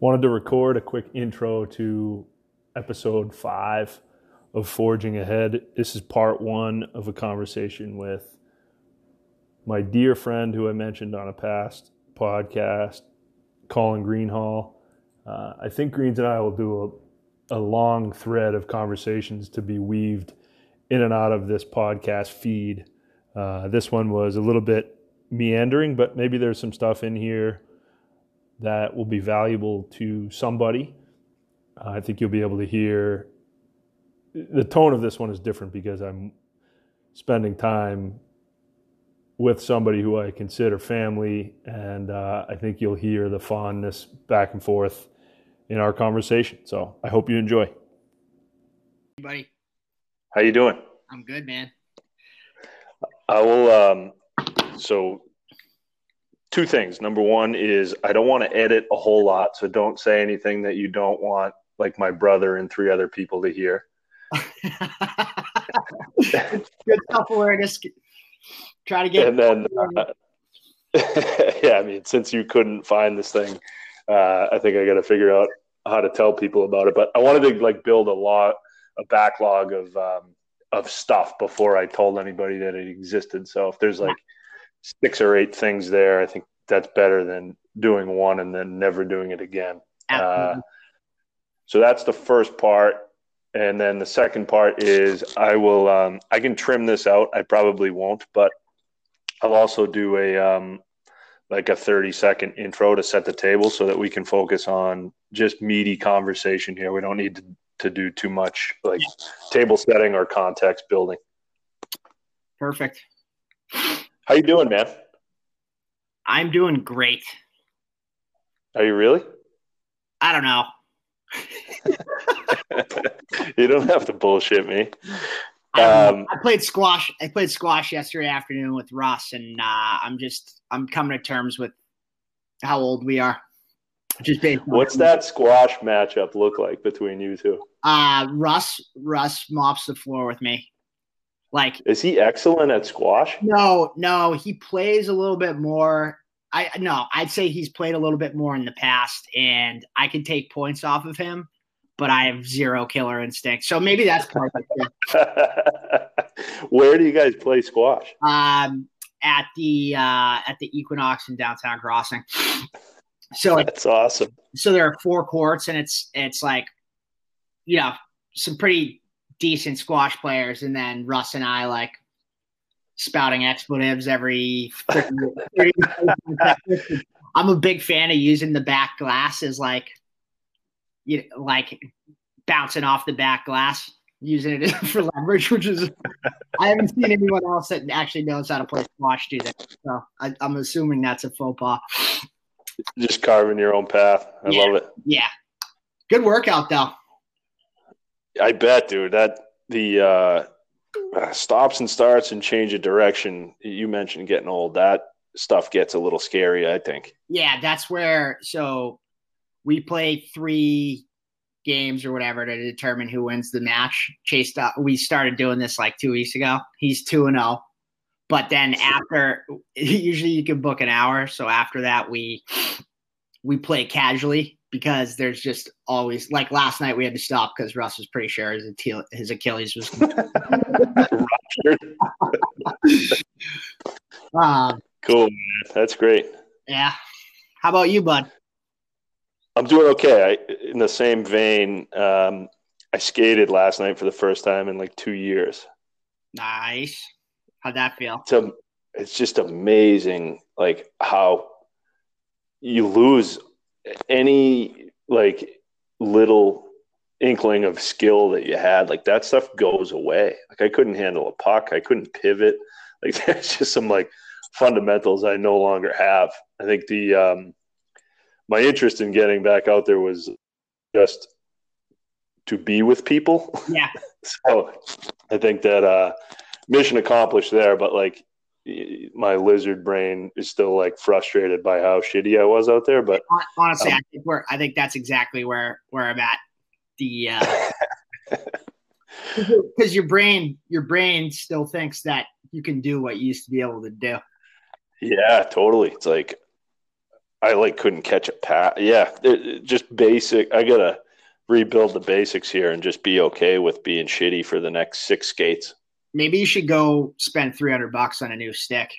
Wanted to record a quick intro to episode five of Forging Ahead. This is part one of a conversation with my dear friend who I mentioned on a past podcast, Colin Greenhall. Uh, I think Greens and I will do a, a long thread of conversations to be weaved in and out of this podcast feed. Uh, this one was a little bit meandering, but maybe there's some stuff in here that will be valuable to somebody. Uh, I think you'll be able to hear the tone of this one is different because I'm spending time with somebody who I consider family, and uh, I think you'll hear the fondness back and forth in our conversation. So I hope you enjoy. Hey, buddy. How you doing? I'm good, man. I will. Um, so, two things. Number one is I don't want to edit a whole lot, so don't say anything that you don't want, like my brother and three other people to hear. good self awareness. Try to get. And then, uh, yeah, I mean, since you couldn't find this thing, uh, I think I got to figure out how to tell people about it. But I wanted to like build a lot, a backlog of um, of stuff before I told anybody that it existed. So if there's like six or eight things there, I think that's better than doing one and then never doing it again. Uh, so that's the first part. And then the second part is I will, um, I can trim this out. I probably won't, but I'll also do a, um, like a 30 second intro to set the table so that we can focus on just meaty conversation here. We don't need to, to do too much like table setting or context building. Perfect. How you doing, man? I'm doing great. Are you really? I don't know. you don't have to bullshit me. Um, I played squash. I played squash yesterday afternoon with Russ, and uh, I'm just I'm coming to terms with how old we are. Just based. What's that squash matchup look like between you two? Uh Russ Russ mops the floor with me. Like, is he excellent at squash? No, no, he plays a little bit more. I no, I'd say he's played a little bit more in the past, and I can take points off of him but I have zero killer instinct. So maybe that's part of it. Where do you guys play squash? Um, at the uh, at the Equinox in downtown Crossing. So that's awesome. So there are four courts, and it's it's like, you know, some pretty decent squash players, and then Russ and I like spouting expletives every. 30, 30, I'm a big fan of using the back glass as like you know, like bouncing off the back glass, using it for leverage, which is I haven't seen anyone else that actually knows how to play squash do that. So I, am assuming that's a faux pas. Just carving your own path. I yeah. love it. Yeah, good workout though. I bet, dude. That the uh, uh, stops and starts and change of direction. You mentioned getting old. That stuff gets a little scary. I think. Yeah, that's where. So we play three games or whatever to determine who wins the match. Chase, we started doing this like two weeks ago. He's two and zero, oh. but then after, usually you can book an hour. So after that, we we play casually because there's just always like last night we had to stop because Russ was pretty sure his, his Achilles was. um, cool. That's great. Yeah. How about you, bud? I'm doing okay. I, in the same vein, um, I skated last night for the first time in like two years. Nice. How'd that feel? It's, a, it's just amazing, like how you lose any like little inkling of skill that you had. Like that stuff goes away. Like I couldn't handle a puck. I couldn't pivot. Like there's just some like fundamentals I no longer have. I think the um, my interest in getting back out there was just to be with people. Yeah. so I think that uh, mission accomplished there, but like my lizard brain is still like frustrated by how shitty I was out there. But honestly, um, I think we're, I think that's exactly where, where I'm at. The, because uh, your brain, your brain still thinks that you can do what you used to be able to do. Yeah, totally. It's like I like couldn't catch a pass. Yeah, just basic. I gotta rebuild the basics here and just be okay with being shitty for the next six skates. Maybe you should go spend three hundred bucks on a new stick.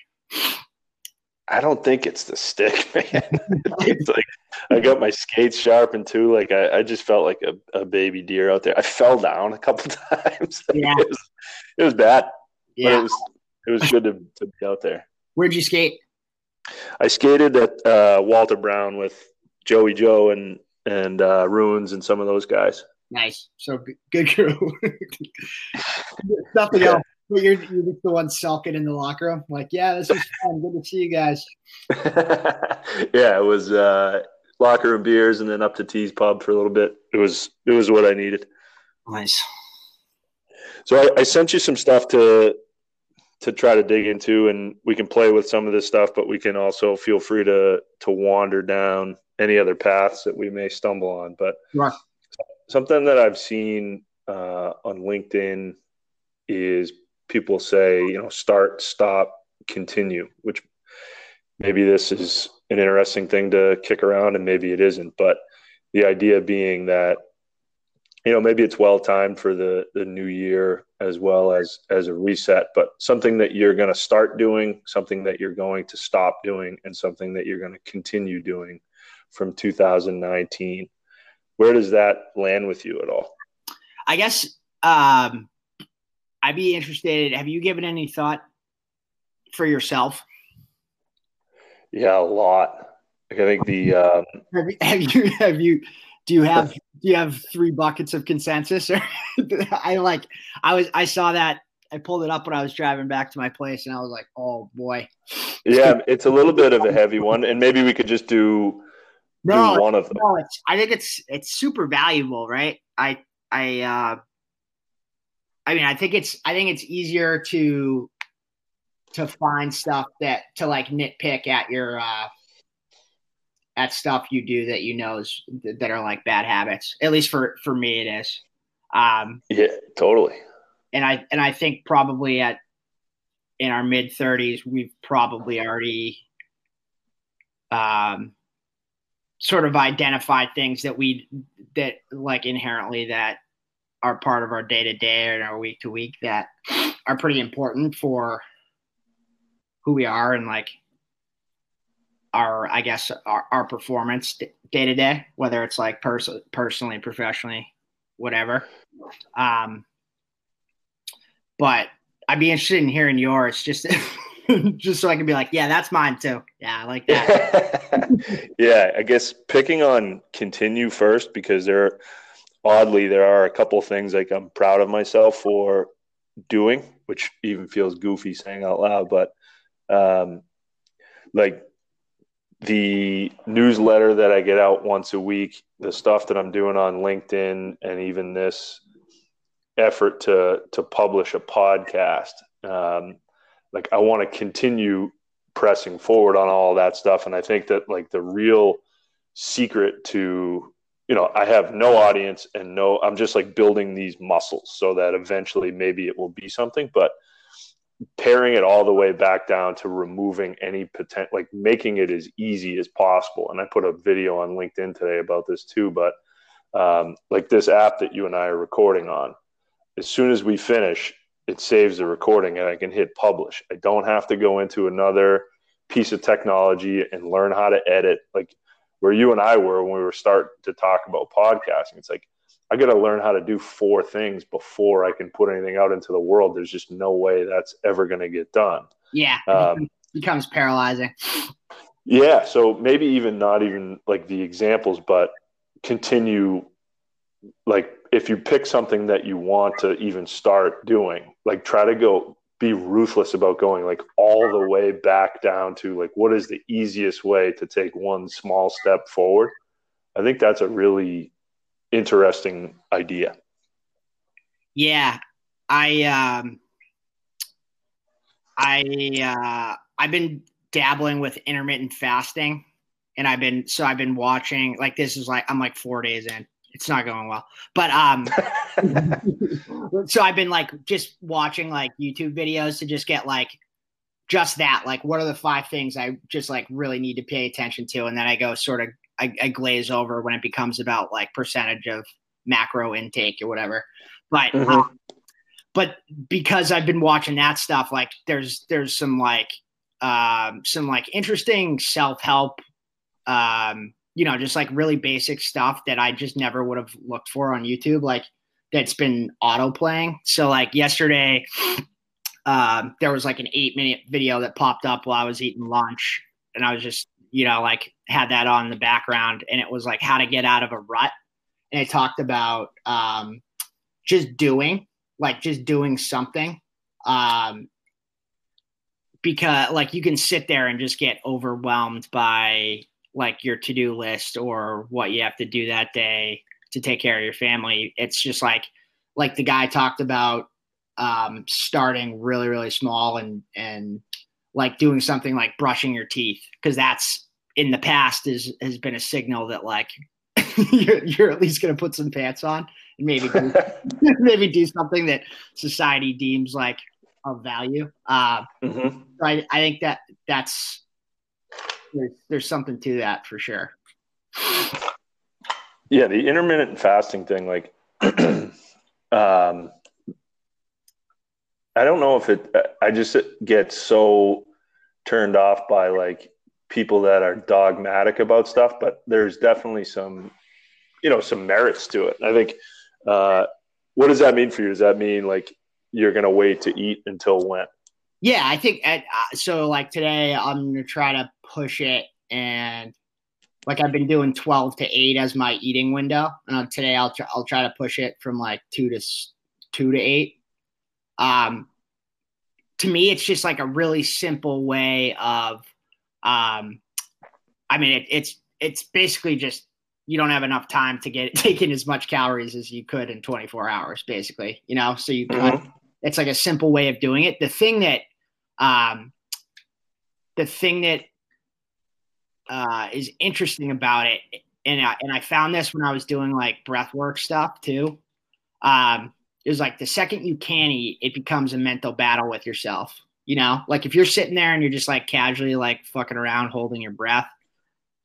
I don't think it's the stick, man. it's like I got my skates sharpened too. Like I, I just felt like a, a, baby deer out there. I fell down a couple times. Yeah. it, was, it was bad. Yeah. But it was it was good to, to be out there. Where'd you skate? I skated at uh, Walter Brown with Joey Joe and and uh, Ruins and some of those guys. Nice. So good, crew. Nothing else. But you're, you're just the one sulking in the locker room. Like, yeah, this is fun. Good to see you guys. yeah, it was uh, locker room beers and then up to T's pub for a little bit. It was it was what I needed. Nice. So I, I sent you some stuff to to try to dig into and we can play with some of this stuff but we can also feel free to to wander down any other paths that we may stumble on but right. something that i've seen uh, on linkedin is people say you know start stop continue which maybe this is an interesting thing to kick around and maybe it isn't but the idea being that you know maybe it's well timed for the the new year as well as as a reset but something that you're going to start doing something that you're going to stop doing and something that you're going to continue doing from 2019 where does that land with you at all? I guess um i'd be interested have you given any thought for yourself? Yeah a lot. Like i think the um have, you, have you have you do you have do you have three buckets of consensus? Or i like i was i saw that i pulled it up when i was driving back to my place and i was like oh boy. Yeah it's a little bit of a heavy one and maybe we could just do, no, do one of them. no, i think it's it's super valuable right? I i uh i mean i think it's i think it's easier to to find stuff that to like nitpick at your uh at stuff you do that you know is that are like bad habits. At least for for me, it is. Um, yeah, totally. And I and I think probably at in our mid thirties, we've probably already um, sort of identified things that we that like inherently that are part of our day to day and our week to week that are pretty important for who we are and like our I guess our, our performance day to day, whether it's like pers- personally, professionally, whatever. Um, but I'd be interested in hearing yours, just just so I can be like, yeah, that's mine too. Yeah, I like that. yeah, I guess picking on continue first because there, oddly, there are a couple things like I'm proud of myself for doing, which even feels goofy saying out loud, but um, like the newsletter that I get out once a week, the stuff that I'm doing on LinkedIn, and even this effort to to publish a podcast. Um, like I want to continue pressing forward on all that stuff, and I think that like the real secret to you know I have no audience and no I'm just like building these muscles so that eventually maybe it will be something, but pairing it all the way back down to removing any potential, like making it as easy as possible. And I put a video on LinkedIn today about this too. But um, like this app that you and I are recording on, as soon as we finish, it saves the recording and I can hit publish. I don't have to go into another piece of technology and learn how to edit. Like where you and I were when we were starting to talk about podcasting, it's like I got to learn how to do four things before I can put anything out into the world. There's just no way that's ever going to get done. Yeah. Um, becomes paralyzing. Yeah. So maybe even not even like the examples, but continue like if you pick something that you want to even start doing, like try to go be ruthless about going like all the way back down to like what is the easiest way to take one small step forward. I think that's a really interesting idea. Yeah, I um, I uh, I've been dabbling with intermittent fasting, and I've been so I've been watching like this is like I'm like four days in. It's not going well, but um, so I've been like just watching like YouTube videos to just get like just that. Like, what are the five things I just like really need to pay attention to? And then I go sort of, I, I glaze over when it becomes about like percentage of macro intake or whatever. But, mm-hmm. um, but because I've been watching that stuff, like there's, there's some like, um, some like interesting self help, um, you know, just like really basic stuff that I just never would have looked for on YouTube. Like, that's been auto playing. So like yesterday, um, there was like an eight minute video that popped up while I was eating lunch, and I was just you know like had that on in the background, and it was like how to get out of a rut, and it talked about um, just doing like just doing something. Um, because like you can sit there and just get overwhelmed by like your to-do list or what you have to do that day to take care of your family. It's just like like the guy talked about um, starting really really small and and like doing something like brushing your teeth because that's in the past is has been a signal that like you're, you're at least going to put some pants on and maybe do, maybe do something that society deems like of value. Uh, mm-hmm. I, I think that that's there's, there's something to that for sure. Yeah, the intermittent fasting thing, like, um, I don't know if it. I just get so turned off by like people that are dogmatic about stuff, but there's definitely some, you know, some merits to it. I think. Uh, what does that mean for you? Does that mean like you're gonna wait to eat until when? Yeah, I think at, uh, so. Like today, I'm gonna try to push it and like I've been doing 12 to 8 as my eating window. And today I'll try, I'll try to push it from like 2 to 2 to 8. Um to me it's just like a really simple way of um I mean it, it's it's basically just you don't have enough time to get taking as much calories as you could in 24 hours basically, you know? So you mm-hmm. it's like a simple way of doing it. The thing that um the thing that uh, is interesting about it, and I, and I found this when I was doing like breath work stuff too. Um, is like the second you can eat, it becomes a mental battle with yourself. You know, like if you're sitting there and you're just like casually like fucking around holding your breath,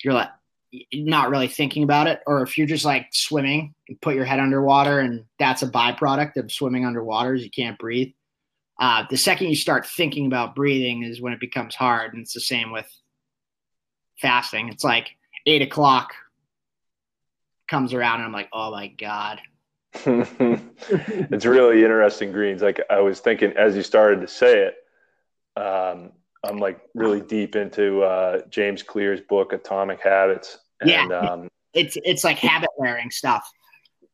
you're like not really thinking about it. Or if you're just like swimming and put your head underwater and that's a byproduct of swimming underwater is you can't breathe. Uh, the second you start thinking about breathing is when it becomes hard. And it's the same with fasting. It's like eight o'clock comes around and I'm like, oh my God. it's really interesting, Greens. Like I was thinking as you started to say it, um, I'm like really deep into uh, James Clear's book, Atomic Habits. And, yeah, um, it's it's like habit wearing stuff.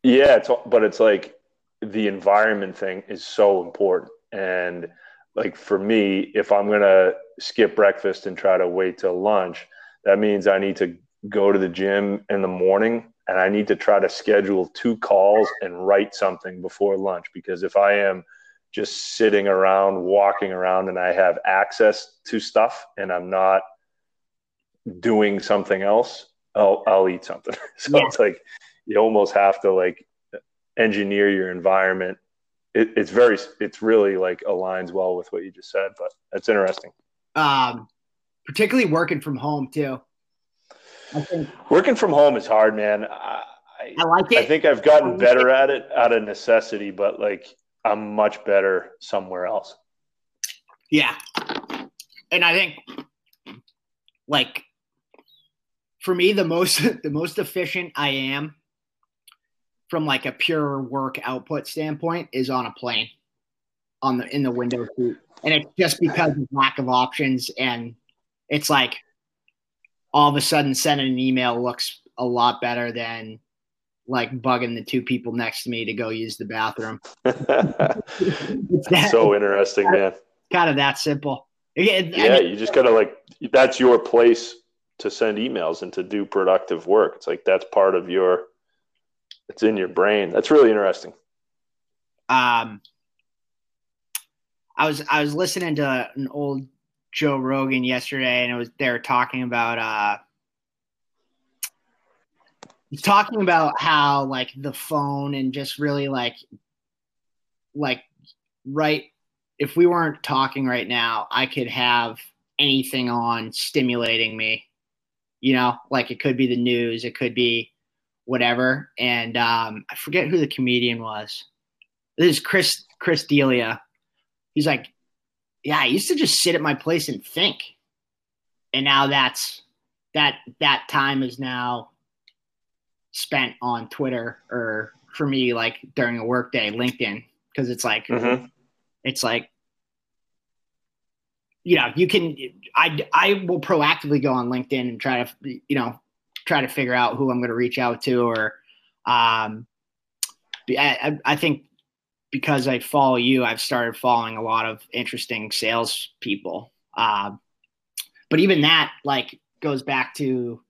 Yeah, it's but it's like the environment thing is so important. And like for me, if I'm gonna skip breakfast and try to wait till lunch, that means I need to go to the gym in the morning and I need to try to schedule two calls and write something before lunch because if I am just sitting around, walking around, and I have access to stuff and I'm not doing something else, I'll, I'll eat something. so yeah. it's like you almost have to like engineer your environment. It, it's very, it's really like aligns well with what you just said, but that's interesting. Um, particularly working from home too. I think working from home is hard, man. I, I like it. I think I've gotten better it. at it out of necessity, but like I'm much better somewhere else. Yeah. And I think like for me the most the most efficient I am from like a pure work output standpoint is on a plane on the in the window seat. And it's just because of lack of options and it's like all of a sudden sending an email looks a lot better than like bugging the two people next to me to go use the bathroom. that, so interesting, man. Kind of that simple. yeah, mean, you just gotta like that's your place to send emails and to do productive work. It's like that's part of your it's in your brain. That's really interesting. Um I was I was listening to an old Joe Rogan yesterday, and it was they were talking about uh, talking about how like the phone and just really like like right if we weren't talking right now, I could have anything on stimulating me. You know, like it could be the news, it could be whatever. And um, I forget who the comedian was. This is Chris Chris D'Elia. He's like, yeah, I used to just sit at my place and think, and now that's that that time is now spent on Twitter or for me like during a workday LinkedIn because it's like mm-hmm. it's like you know you can I I will proactively go on LinkedIn and try to you know try to figure out who I'm going to reach out to or um I, I think because I follow you, I've started following a lot of interesting sales people. Uh, but even that, like, goes back to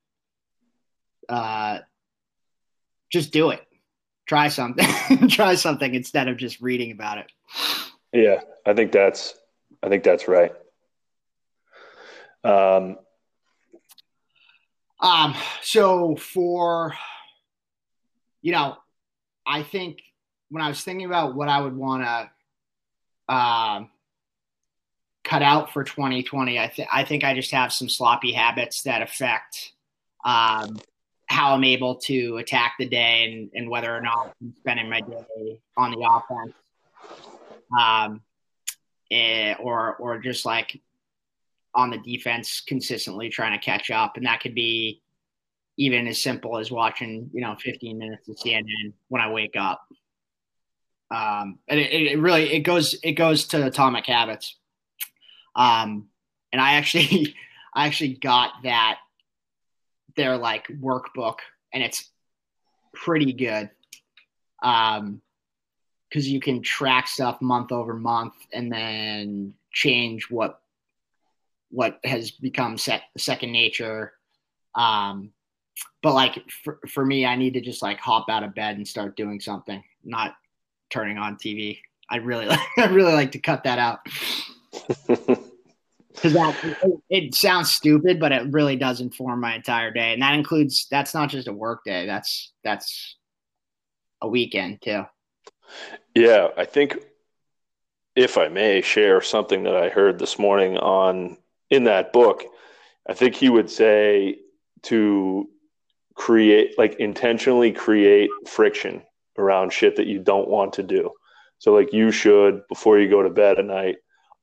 uh, just do it. Try something. Try something instead of just reading about it. Yeah, I think that's I think that's right. Um, um so for you know, I think when I was thinking about what I would want to uh, cut out for 2020, I, I think I just have some sloppy habits that affect um, how I'm able to attack the day and, and whether or not I'm spending my day on the offense. Um, eh, or or just like on the defense consistently trying to catch up, and that could be even as simple as watching you know 15 minutes of CNN when I wake up. Um, and it, it, really it goes it goes to atomic habits. Um, and I actually I actually got that their like workbook, and it's pretty good. Um, because you can track stuff month over month and then change what what has become set, second nature um but like for, for me i need to just like hop out of bed and start doing something not turning on TV. I really, I really like to cut that out because that it, it, sounds stupid, but it really does inform my entire day, and that includes that's not just a work day. That's that's a weekend too. Yeah, I think if I may share something that I heard this morning on in that book, I think he would say to create like intentionally create friction around shit that you don't want to do. So like you should before you go to bed at night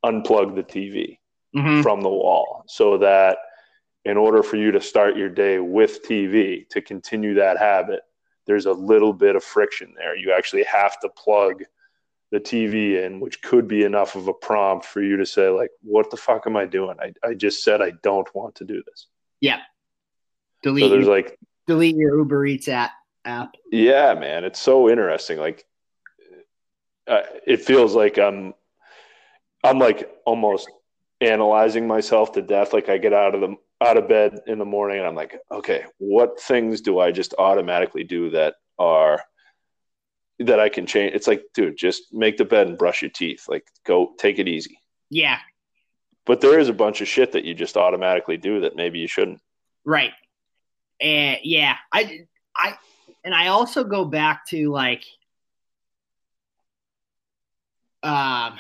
unplug the TV mm-hmm. from the wall so that in order for you to start your day with TV to continue that habit there's a little bit of friction there. You actually have to plug the TV in, which could be enough of a prompt for you to say, like, what the fuck am I doing? I, I just said I don't want to do this. Yeah. Delete so there's like delete your Uber Eats app app. Yeah, man, it's so interesting. Like, uh, it feels like I'm, I'm like almost analyzing myself to death. Like I get out of the out of bed in the morning and I'm like, okay, what things do I just automatically do that are that I can change? It's like, dude, just make the bed and brush your teeth. Like, go take it easy. Yeah. But there is a bunch of shit that you just automatically do that maybe you shouldn't. Right. And yeah, I I and I also go back to like um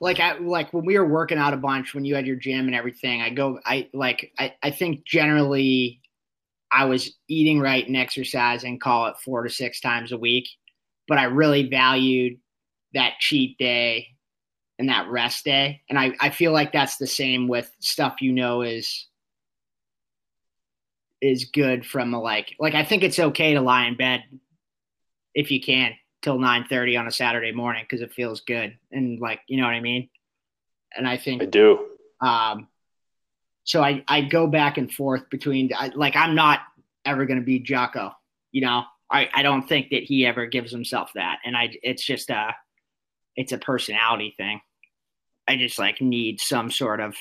like I like when we were working out a bunch when you had your gym and everything, I go I like I, I think generally I was eating right and exercising, call it four to six times a week. But I really valued that cheat day and that rest day. And I, I feel like that's the same with stuff you know is is good from a like like I think it's okay to lie in bed if you can till 9:30 on a Saturday morning because it feels good and like you know what I mean. And I think I do. Um, so I I go back and forth between I, like I'm not ever going to be Jocko. You know, I I don't think that he ever gives himself that, and I it's just a it's a personality thing. I just like need some sort of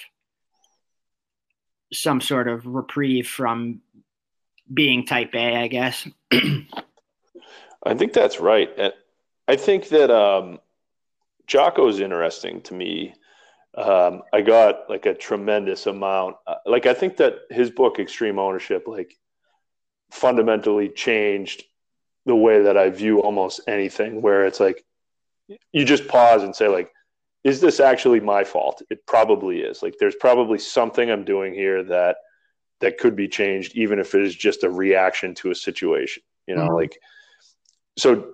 some sort of reprieve from being type A, I guess. I think that's right. I think that um, Jocko is interesting to me. Um, I got like a tremendous amount. Uh, like I think that his book, Extreme Ownership, like fundamentally changed the way that I view almost anything. Where it's like you just pause and say, like, is this actually my fault? It probably is. Like there's probably something I'm doing here that that could be changed, even if it is just a reaction to a situation. You know, mm-hmm. like so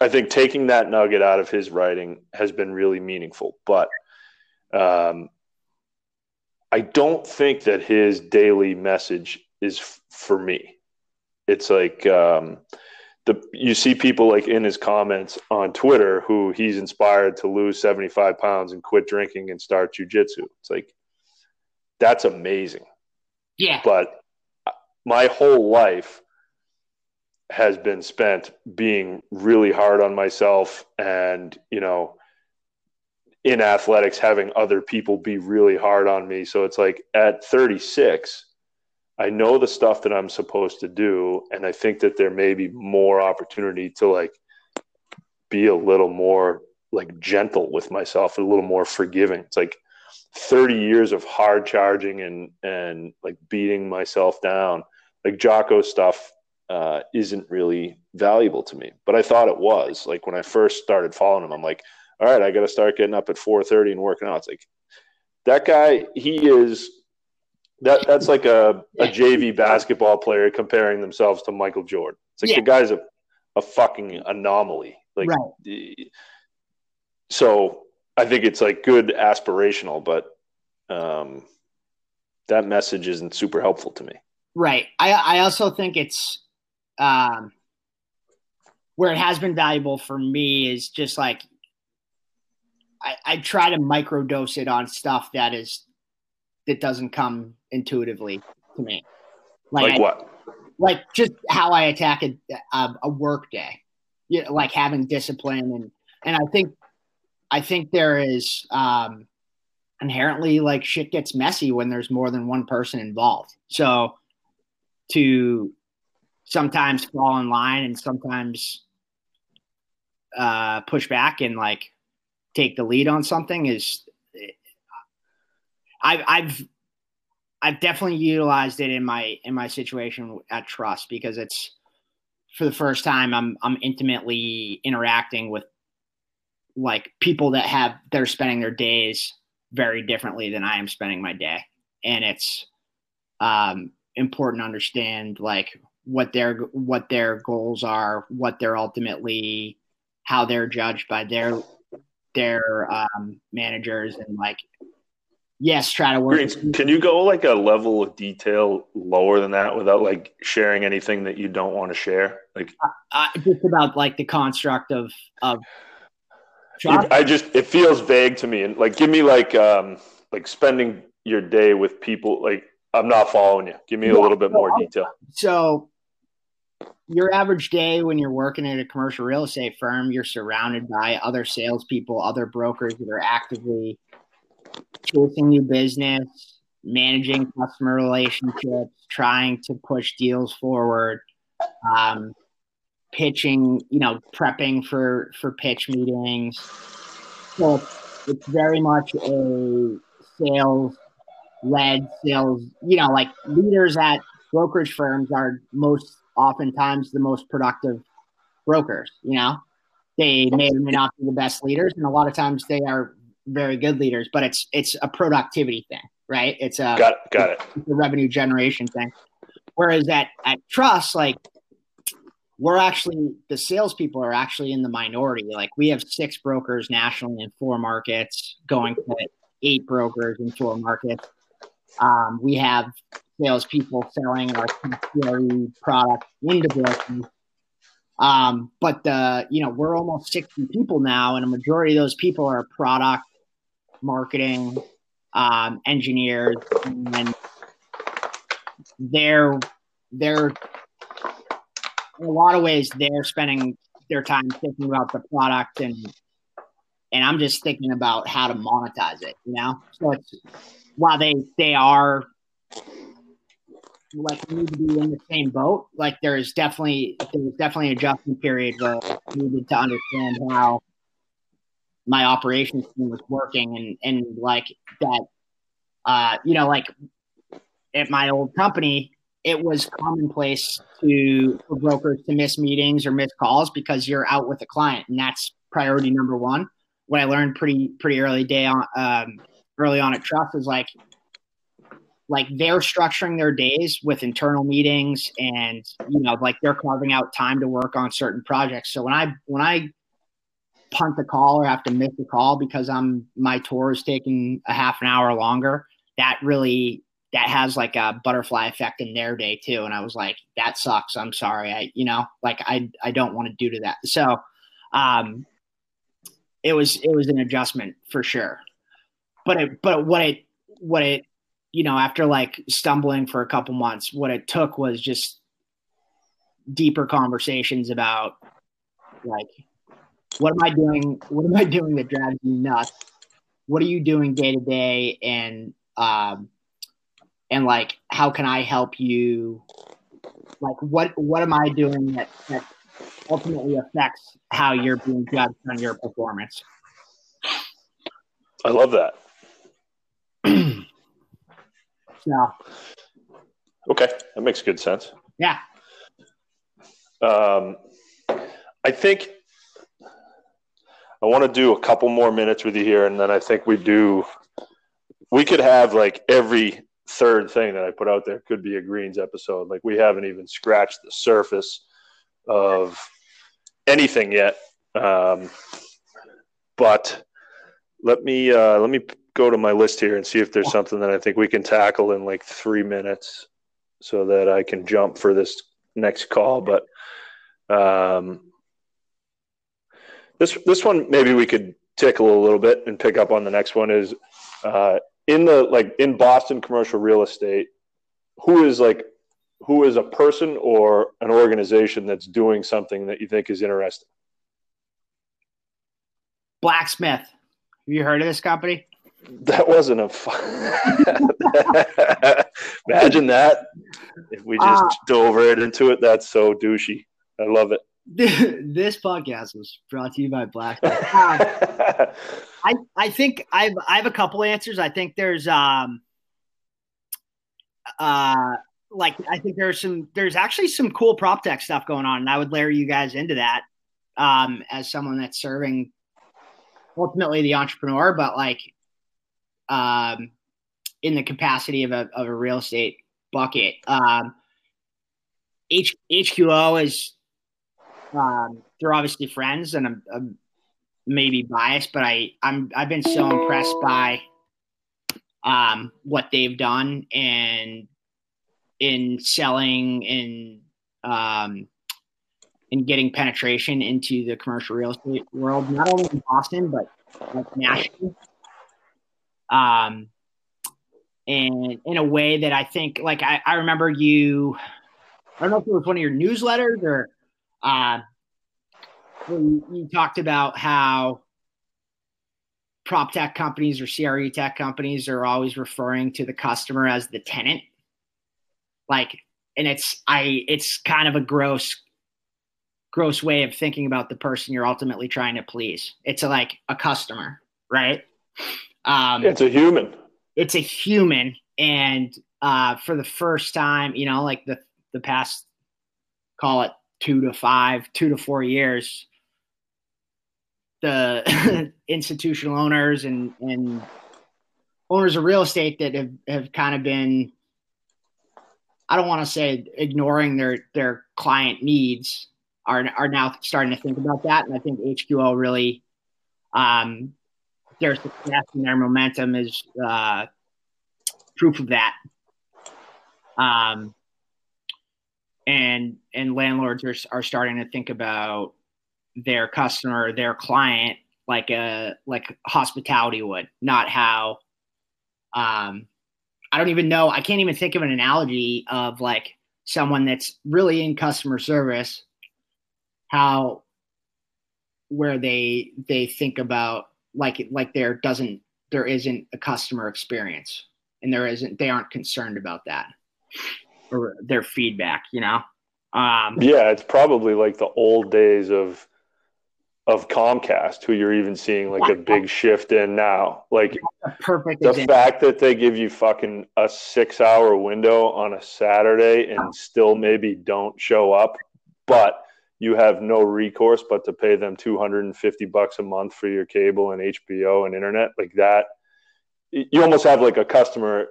I think taking that nugget out of his writing has been really meaningful. But um, I don't think that his daily message is f- for me. It's like um, the you see people like in his comments on Twitter who he's inspired to lose 75 pounds and quit drinking and start jujitsu. It's like that's amazing. Yeah. But my whole life has been spent being really hard on myself and, you know, in athletics having other people be really hard on me. So it's like at 36, I know the stuff that I'm supposed to do, and I think that there may be more opportunity to like be a little more like gentle with myself, a little more forgiving. It's like 30 years of hard charging and and like beating myself down. Like Jocko stuff uh, isn't really valuable to me, but I thought it was. Like when I first started following him, I'm like, all right, I got to start getting up at 4:30 and working out. It's like that guy. He is that that's like a, a JV basketball player comparing themselves to Michael Jordan. It's like yeah. the guy's a, a fucking anomaly. Like, right. so I think it's like good aspirational, but um, that message isn't super helpful to me. Right. I I also think it's um, where it has been valuable for me is just like I, I try to microdose it on stuff that is that doesn't come intuitively to me. Like, like I, what? Like just how I attack a, a, a work day, you know, like having discipline and and I think I think there is um, inherently like shit gets messy when there's more than one person involved. So to sometimes fall in line and sometimes uh, push back and like take the lead on something is I've I've I've definitely utilized it in my in my situation at Trust because it's for the first time I'm I'm intimately interacting with like people that have they're spending their days very differently than I am spending my day, and it's um, important to understand like what their what their goals are, what they're ultimately how they're judged by their their um, managers, and like yes, try to work. Can you go like a level of detail lower than that without like sharing anything that you don't want to share? Like uh, uh, just about like the construct of of. I just it feels vague to me, and like give me like um like spending your day with people. Like I'm not following you. Give me yeah, a little bit so, more detail. So your average day when you're working at a commercial real estate firm, you're surrounded by other salespeople, other brokers that are actively chasing new business, managing customer relationships, trying to push deals forward, um, pitching, you know, prepping for for pitch meetings. So it's, very much a sales led sales. You know, like leaders at brokerage firms are most oftentimes the most productive brokers. You know, they may or may not be the best leaders, and a lot of times they are very good leaders, but it's it's a productivity thing, right? It's a got got it. A revenue generation thing. Whereas at at Trust, like we're actually the salespeople are actually in the minority. Like we have six brokers nationally in four markets, going to eight brokers in four markets. Um, we have salespeople selling our CRE product into brokers. Um, but the you know we're almost 60 people now, and a majority of those people are product marketing, um, engineers, and they're they're in a lot of ways they're spending their time thinking about the product and and I'm just thinking about how to monetize it, you know. So it's while they they are like we need to be in the same boat. Like there is definitely there's definitely an adjustment period where needed to understand how my operations team was working and and like that uh you know like at my old company it was commonplace to for brokers to miss meetings or miss calls because you're out with a client and that's priority number one. What I learned pretty pretty early day on um, early on at Trust is like like they're structuring their days with internal meetings and you know like they're carving out time to work on certain projects. So when i when i punt the call or have to miss the call because i'm my tour is taking a half an hour longer that really that has like a butterfly effect in their day too. And i was like that sucks. I'm sorry. I you know like i i don't want to do to that. So um it was it was an adjustment for sure. But it but what it what it you know, after like stumbling for a couple months, what it took was just deeper conversations about like, what am I doing? What am I doing that drives you nuts? What are you doing day to day? And, um, and like, how can I help you? Like, what, what am I doing that, that ultimately affects how you're being judged on your performance? I love that. So. Okay, that makes good sense. Yeah. Um, I think I want to do a couple more minutes with you here, and then I think we do. We could have like every third thing that I put out there could be a greens episode. Like we haven't even scratched the surface of anything yet. Um, but let me uh, let me go to my list here and see if there's something that I think we can tackle in like three minutes so that I can jump for this next call. But um, this this one maybe we could tickle a little bit and pick up on the next one is uh, in the like in Boston commercial real estate. Who is like who is a person or an organization that's doing something that you think is interesting? Blacksmith. Have you heard of this company? That wasn't a fun. Imagine that if we just uh, dove right into it. That's so douchey. I love it. This podcast was brought to you by Black. Um, I I think I've I have a couple answers. I think there's um uh like I think there's some there's actually some cool prop tech stuff going on, and I would layer you guys into that um as someone that's serving ultimately the entrepreneur, but like um, in the capacity of a, of a real estate bucket. Um, H, HQO is um, they're obviously friends, and I'm, I'm, maybe biased, but I I'm I've been so impressed by um, what they've done and in selling and um, in getting penetration into the commercial real estate world, not only in Boston but like nationally. Um, and in a way that I think, like, I, I remember you, I don't know if it was one of your newsletters or uh, you, you talked about how prop tech companies or CRE tech companies are always referring to the customer as the tenant. Like, and it's, I, it's kind of a gross, gross way of thinking about the person you're ultimately trying to please. It's a, like a customer, right? Um, it's a human. It's a human, and uh, for the first time, you know, like the the past, call it two to five, two to four years, the institutional owners and and owners of real estate that have, have kind of been I don't want to say ignoring their their client needs are are now starting to think about that, and I think HQO really um, their success and their momentum is uh, proof of that. Um, and and landlords are, are starting to think about their customer, their client, like a like hospitality would, not how. Um, I don't even know. I can't even think of an analogy of like someone that's really in customer service, how where they they think about like like there doesn't there isn't a customer experience and there isn't they aren't concerned about that or their feedback you know um, yeah it's probably like the old days of of comcast who you're even seeing like a big shift in now like perfect the example. fact that they give you fucking a six hour window on a saturday and still maybe don't show up but you have no recourse but to pay them 250 bucks a month for your cable and HBO and internet like that you almost have like a customer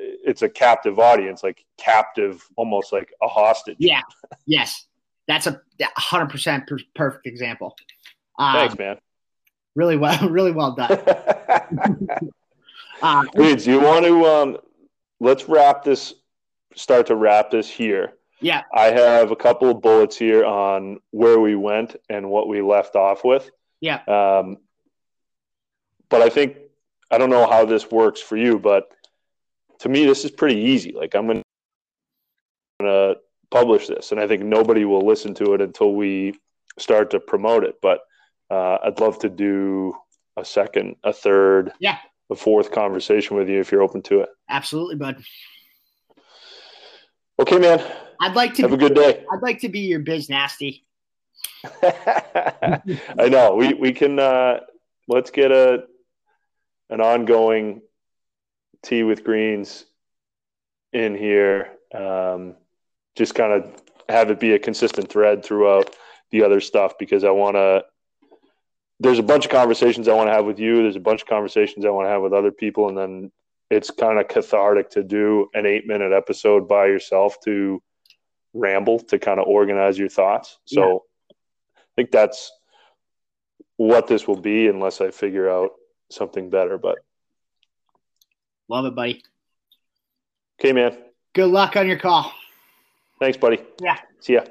it's a captive audience like captive almost like a hostage. Yeah. Yes. That's a 100% perfect example. Um, thanks man. Really well really well done. Uh, do you want to um let's wrap this start to wrap this here. Yeah. I have a couple of bullets here on where we went and what we left off with. Yeah. Um, but I think, I don't know how this works for you, but to me, this is pretty easy. Like, I'm going to publish this, and I think nobody will listen to it until we start to promote it. But uh, I'd love to do a second, a third, yeah, a fourth conversation with you if you're open to it. Absolutely, bud. Okay, man. I'd like to have a good day. I'd like to be your biz nasty. I know. We we can uh, let's get a an ongoing tea with greens in here. Um, just kind of have it be a consistent thread throughout the other stuff because I want to. There's a bunch of conversations I want to have with you. There's a bunch of conversations I want to have with other people, and then it's kind of cathartic to do an eight minute episode by yourself to ramble to kind of organize your thoughts. So yeah. I think that's what this will be unless I figure out something better. But love it, buddy. Okay, man. Good luck on your call. Thanks, buddy. Yeah. See ya.